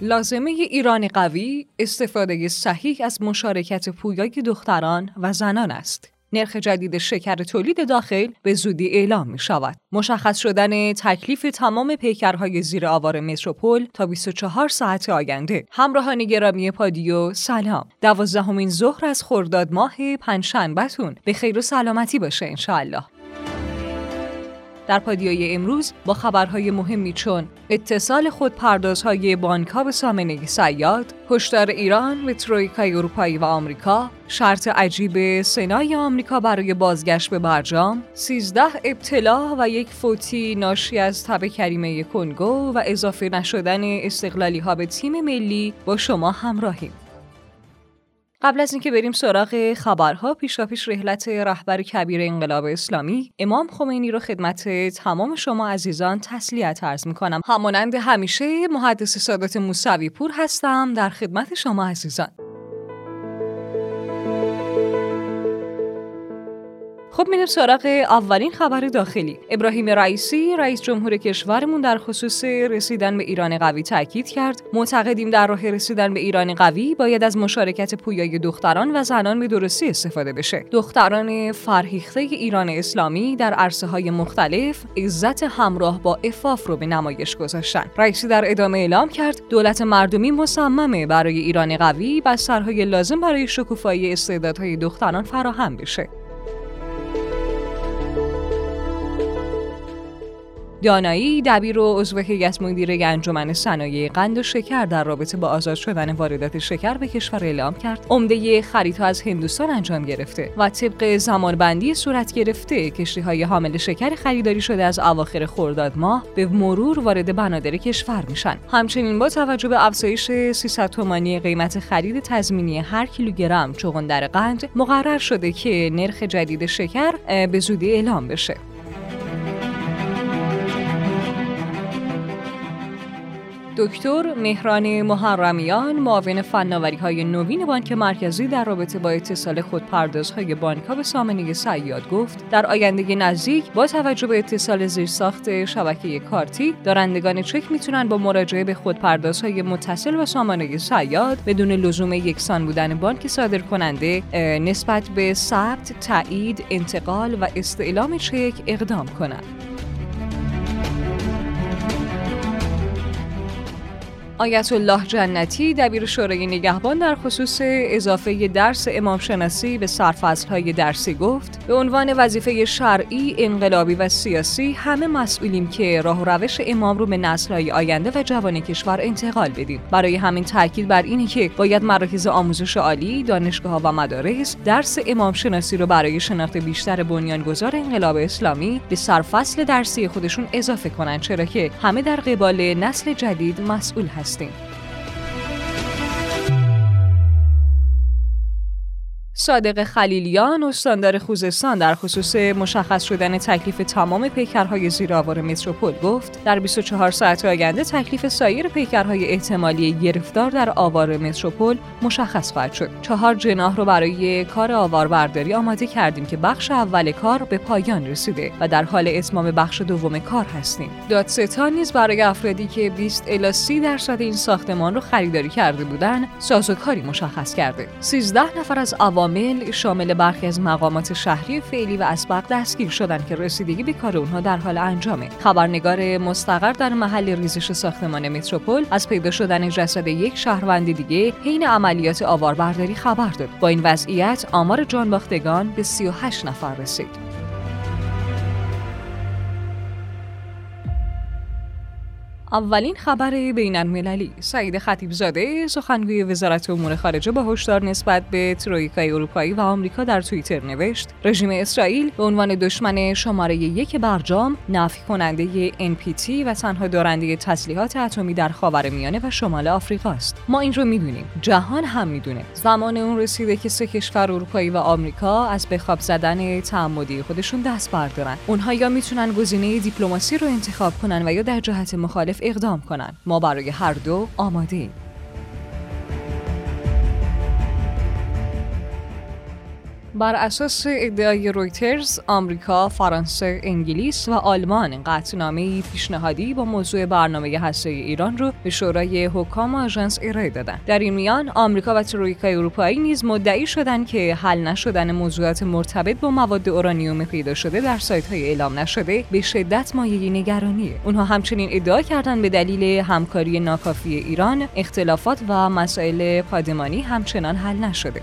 لازمه ایران قوی استفاده صحیح از مشارکت پویای دختران و زنان است. نرخ جدید شکر تولید داخل به زودی اعلام می شود. مشخص شدن تکلیف تمام پیکرهای زیر آوار متروپول تا 24 ساعت آینده. همراهان گرامی پادیو سلام. دوازدهمین ظهر از خرداد ماه پنجشنبهتون به خیر و سلامتی باشه انشاءالله. در پادیای امروز با خبرهای مهمی چون اتصال خود پردازهای بانکها به سامنه سیاد، هشدار ایران به ترویکای اروپایی و آمریکا، شرط عجیب سنای آمریکا برای بازگشت به برجام، 13 ابتلا و یک فوتی ناشی از تب کریمه کنگو و اضافه نشدن استقلالی ها به تیم ملی با شما همراهیم. قبل از اینکه بریم سراغ خبرها پیشاپیش رحلت رهبر کبیر انقلاب اسلامی. امام خمینی رو خدمت تمام شما عزیزان تسلیت عرض می‌کنم. همانند همیشه محدث سادات موسوی پور هستم در خدمت شما عزیزان. خب میریم سراغ اولین خبر داخلی. ابراهیم رئیسی رئیس جمهور کشورمون در خصوص رسیدن به ایران قوی تاکید کرد. معتقدیم در راه رسیدن به ایران قوی باید از مشارکت پویای دختران و زنان به درستی استفاده بشه. دختران فرهیخته ایران اسلامی در عرصه های مختلف عزت همراه با افاف رو به نمایش گذاشتن. رئیسی در ادامه اعلام کرد دولت مردمی مصممه برای ایران قوی بسترهای لازم برای شکوفایی استعدادهای دختران فراهم بشه. دانایی دبیر و عضو هیئت مدیره انجمن صنایع قند و شکر در رابطه با آزاد شدن واردات شکر به کشور اعلام کرد. عمده خریدها از هندوستان انجام گرفته و طبق زمانبندی صورت گرفته کشتی های حامل شکر خریداری شده از اواخر خرداد ماه به مرور وارد بنادر کشور میشن. همچنین با توجه به افزایش 300 تومانی قیمت خرید تضمینی هر کیلوگرم چغندر قند مقرر شده که نرخ جدید شکر به زودی اعلام بشه. دکتر مهران محرمیان معاون فناوری های نوین بانک مرکزی در رابطه با اتصال خودپردازهای بانک ها به سامنه سیاد گفت در آینده نزدیک با توجه به اتصال زیرساخت شبکه کارتی دارندگان چک می‌تونن با مراجعه به خودپردازهای متصل و سامانه سیاد بدون لزوم یکسان بودن بانک صادر کننده نسبت به ثبت، تایید، انتقال و استعلام چک اقدام کنند. آیت الله جنتی دبیر شورای نگهبان در خصوص اضافه درس امام شناسی به های درسی گفت به عنوان وظیفه شرعی، انقلابی و سیاسی همه مسئولیم که راه و روش امام رو به های آینده و جوان کشور انتقال بدیم. برای همین تاکید بر اینه که باید مراکز آموزش عالی، دانشگاه و مدارس درس امام شناسی رو برای شناخت بیشتر بنیانگذار انقلاب اسلامی به سرفصل درسی خودشون اضافه کنند چرا که همه در قبال نسل جدید مسئول هستند. هستیم. صادق خلیلیان استاندار خوزستان در خصوص مشخص شدن تکلیف تمام پیکرهای زیر آوار متروپول گفت در 24 ساعت آینده تکلیف سایر پیکرهای احتمالی گرفتار در آوار متروپول مشخص خواهد شد. چهار جناح رو برای کار آواربرداری آماده کردیم که بخش اول کار به پایان رسیده و در حال اتمام بخش دوم کار هستیم. دادستان نیز برای افرادی که 20 الی 30 درصد این ساختمان رو خریداری کرده بودند سازوکاری مشخص کرده. 13 نفر از عوام عامل شامل برخی از مقامات شهری فعلی و اسبق دستگیر شدند که رسیدگی به کار اونها در حال انجامه. خبرنگار مستقر در محل ریزش ساختمان متروپول از پیدا شدن جسد یک شهروند دیگه حین عملیات آواربرداری خبر داد. با این وضعیت آمار جانباختگان به 38 نفر رسید. اولین خبر بین المللی سعید خطیبزاده سخنگوی وزارت امور خارجه با هشدار نسبت به ترویکای اروپایی و آمریکا در توییتر نوشت. رژیم اسرائیل به عنوان دشمن شماره یک برجام نفی کننده NPT و تنها دارنده تسلیحات اتمی در خاورمیانه و شمال آفریقا است. ما این رو می‌دونیم. جهان هم می‌دونه. زمان اون رسیده که سه کشور اروپایی و آمریکا از بخواب زدن تعمدی خودشون دست بردارن. اونها یا می‌تونن گزینه دیپلماسی رو انتخاب کنن و یا در جهت مخالف اقدام کنند ما برای هر دو آماده ایم. بر اساس ادعای رویترز، آمریکا، فرانسه، انگلیس و آلمان قطعنامه پیشنهادی با موضوع برنامه هسته ایران رو به شورای حکام آژانس ارائه دادند. در این میان آمریکا و ترویکای اروپایی نیز مدعی شدند که حل نشدن موضوعات مرتبط با مواد اورانیوم پیدا شده در سایت های اعلام نشده به شدت مایه نگرانیه. اونها همچنین ادعا کردند به دلیل همکاری ناکافی ایران، اختلافات و مسائل پادمانی همچنان حل نشده.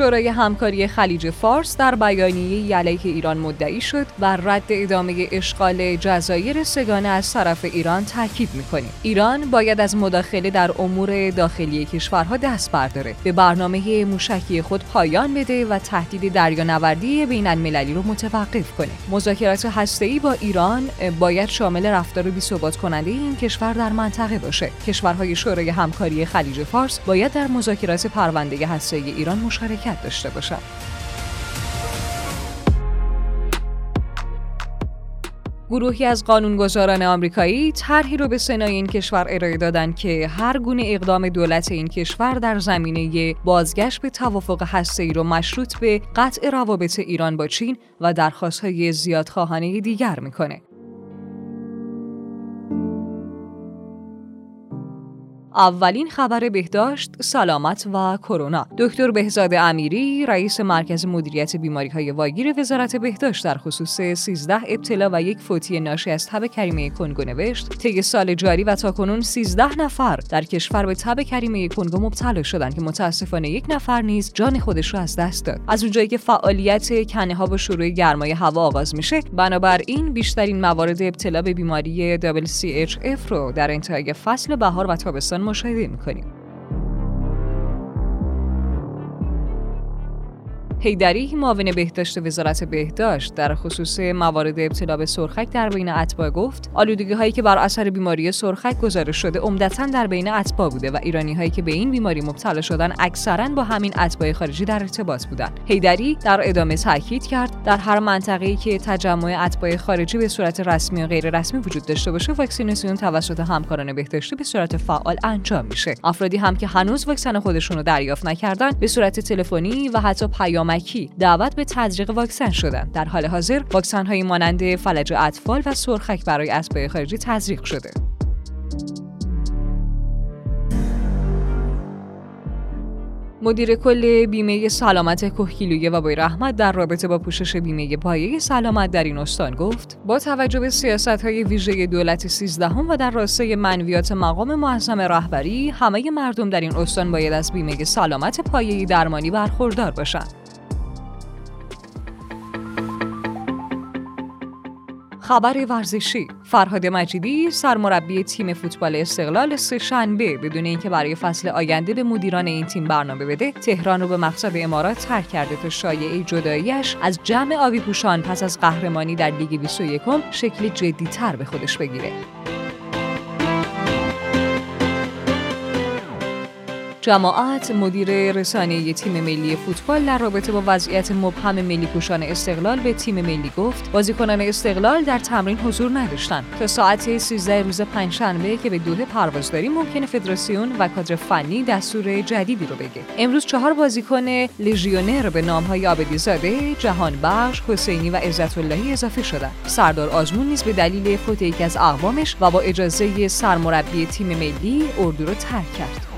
شورای همکاری خلیج فارس در بیانیه علیه ایران مدعی شد بر رد ادامه اشغال جزایر سگانه از طرف ایران تاکید می‌کنیم ایران باید از مداخله در امور داخلی کشورها دست برداره. به برنامه موشکی خود پایان بده و تهدید دریانوردی بین المللی رو متوقف کنه. مذاکرات هسته‌ای با ایران باید شامل رفتار بی‌ثبات کننده این کشور در منطقه باشه. کشورهای شورای همکاری خلیج فارس باید در مذاکرات پرونده هسته‌ای ایران مشارکت داشته باشد. گروهی از قانونگذاران آمریکایی طرحی رو به سنای این کشور ارائه دادند که هر گونه اقدام دولت این کشور در زمینه بازگشت به توافق هسته‌ای رو مشروط به قطع روابط ایران با چین و درخواست‌های زیادخواهانه دیگر می‌کنه. اولین خبر بهداشت، سلامت و کرونا. دکتر بهزاد امیری، رئیس مرکز مدیریت بیماری های واگیر وزارت بهداشت در خصوص 13 ابتلا و یک فوتی ناشی از تب کریمه کنگو نوشت: طی سال جاری و تاکنون 13 نفر در کشور به تب کریمه کنگو مبتلا شدند که متاسفانه یک نفر نیز جان خودش را از دست داد. از اونجایی که فعالیت کنه ها با شروع گرمای هوا آغاز میشه، بنابراین بیشترین موارد ابتلا به بیماری WCHF رو در انتهای فصل بهار و تابستان مشاهده می‌کنیم. هیدری معاون بهداشت وزارت بهداشت. در خصوص موارد ابتلا به سرخک در بین اتباع گفت آلودگی هایی که بر اثر بیماری سرخک گزارش شده عمدتا در بین اتباع بوده و ایرانی هایی که به این بیماری مبتلا شدن اکثرا با همین اتباع خارجی در ارتباط بودند. هیدری در ادامه تاکید کرد در هر منطقه‌ای که تجمع اتباع خارجی به صورت رسمی و غیر رسمی وجود داشته باشه واکسیناسیون توسط همکاران بهداشتی به صورت فعال انجام میشه. افرادی هم که هنوز واکسن خودشون رو دریافت نکردن به صورت تلفنی و حتی پیام پیامکی دعوت به تزریق واکسن شدند در حال حاضر واکسن های مانند فلج اطفال و سرخک برای اتباع خارجی تزریق شده. مدیر کل بیمه سلامت کوهگیلویه و بای رحمت در رابطه با پوشش بیمه پایه سلامت در این استان گفت با توجه به سیاست های ویژه دولت سیزدهم و در راستای منویات مقام معظم رهبری همه مردم در این استان باید از بیمه سلامت پایه درمانی برخوردار باشند. خبر ورزشی. فرهاد مجیدی سرمربی تیم فوتبال استقلال سه شنبه بدون اینکه برای فصل آینده به مدیران این تیم برنامه بده تهران رو به مقصد امارات ترک کرده تا شایعه جداییش از جمع آبی پوشان پس از قهرمانی در لیگ 21 شکل جدیتر به خودش بگیره. جماعت مدیر رسانه تیم ملی فوتبال در رابطه با وضعیت مبهم ملی پوشان استقلال به تیم ملی گفت بازیکنان استقلال در تمرین حضور نداشتند. تا ساعت 13 روز پنجشنبه که به دوحه پرواز داریم ممکن فدراسیون و کادر فنی دستور جدیدی رو بگه. امروز چهار بازیکن لژیونر به نامهای آبدی زاده جهان بخش حسینی و عزت اللهی اضافه شدند. سردار آزمون نیز به دلیل فوت یکی از اقوامش و با اجازه سرمربی تیم ملی اردو رو ترک کرد.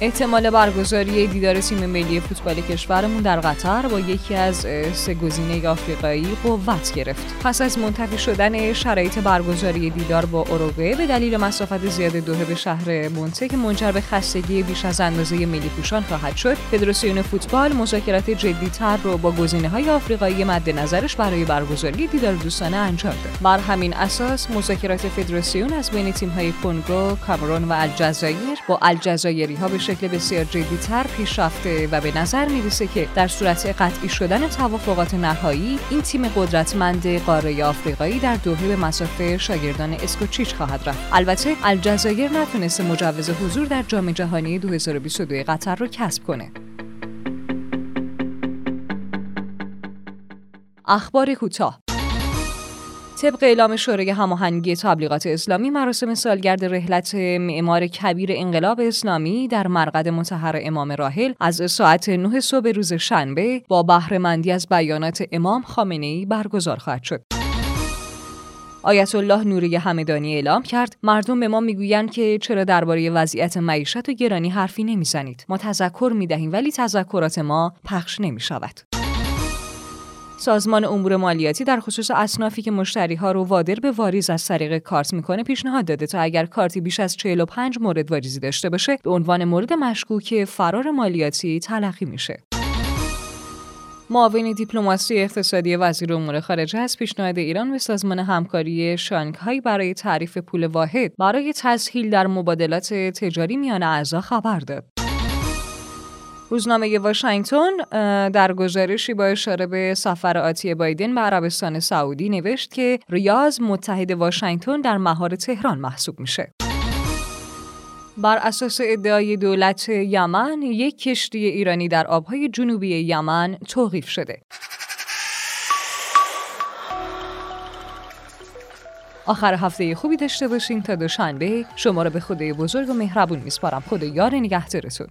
احتمال برگزاری دیدار تیم ملی فوتبال کشورمون در قطر با یکی از سه گزینه آفریقایی قوت گرفت. پس از منتفی شدن شرایط برگزاری دیدار با اوروگوئه به دلیل مسافت زیاد دوحه به شهر مونته که منجر به خستگی بیش از اندازه ملی پوشان خواهد شد، فدراسیون فوتبال مذاکرات جدیتر رو با گزینه های آفریقایی مد نظرش برای برگزاری دیدار دوستانه انجام داد. بر همین اساس مذاکرات فدراسیون از بین تیم های کنگو، کامرون و الجزایر با الجزایری ها به شکل بسیار جدیتر پیش رفته و به نظر می‌رسه که در صورت قطعی شدن توافقات نهایی این تیم قدرتمند قاره آفریقایی در دوحه به مسافه شاگردان اسکوچیچ خواهد رفت. البته الجزایر نتونسته مجوز حضور در جام جهانی 2022 قطر رو کسب کنه. اخبار کوتاه طبق اعلام شورای هماهنگی تبلیغات اسلامی مراسم سالگرد رحلت معمار کبیر انقلاب اسلامی در مرقد مطهر امام راحل از ساعت 9 صبح روز شنبه با بهرهمندی از بیانات امام خامنه ای برگزار خواهد شد. آیت الله نوری همدانی اعلام کرد مردم به ما می‌گویند که چرا درباره وضعیت معیشت و گرانی حرفی نمی‌زنید ما تذکر می‌دهیم ولی تذکرات ما پخش نمی شود. سازمان امور مالیاتی در خصوص اصنافی که مشتری ها رو وادر به واریز از طریق کارت می‌کنه پیشنهاد داده تا اگر کارتی بیش از 45 مورد واریزی داشته باشه به عنوان مورد مشکوک فرار مالیاتی تلقی میشه. معاون دیپلماسی اقتصادی وزیر امور خارجه از پیشنهاد ایران به سازمان همکاری شانگهای برای تعریف پول واحد برای تسهیل در مبادلات تجاری میان اعضا خبر داد. روزنامه واشنگتن در گزارشی با اشاره به سفر آتی بایدن به عربستان سعودی نوشت که ریاض متحد واشنگتن در مهار تهران محسوب میشه. بر اساس ادعای دولت یمن یک کشتی ایرانی در آبهای جنوبی یمن توقیف شده. آخر هفته خوبی داشته باشین تا دوشنبه شما را به خدای بزرگ و مهربون میسپارم خدا یار نگهدارتون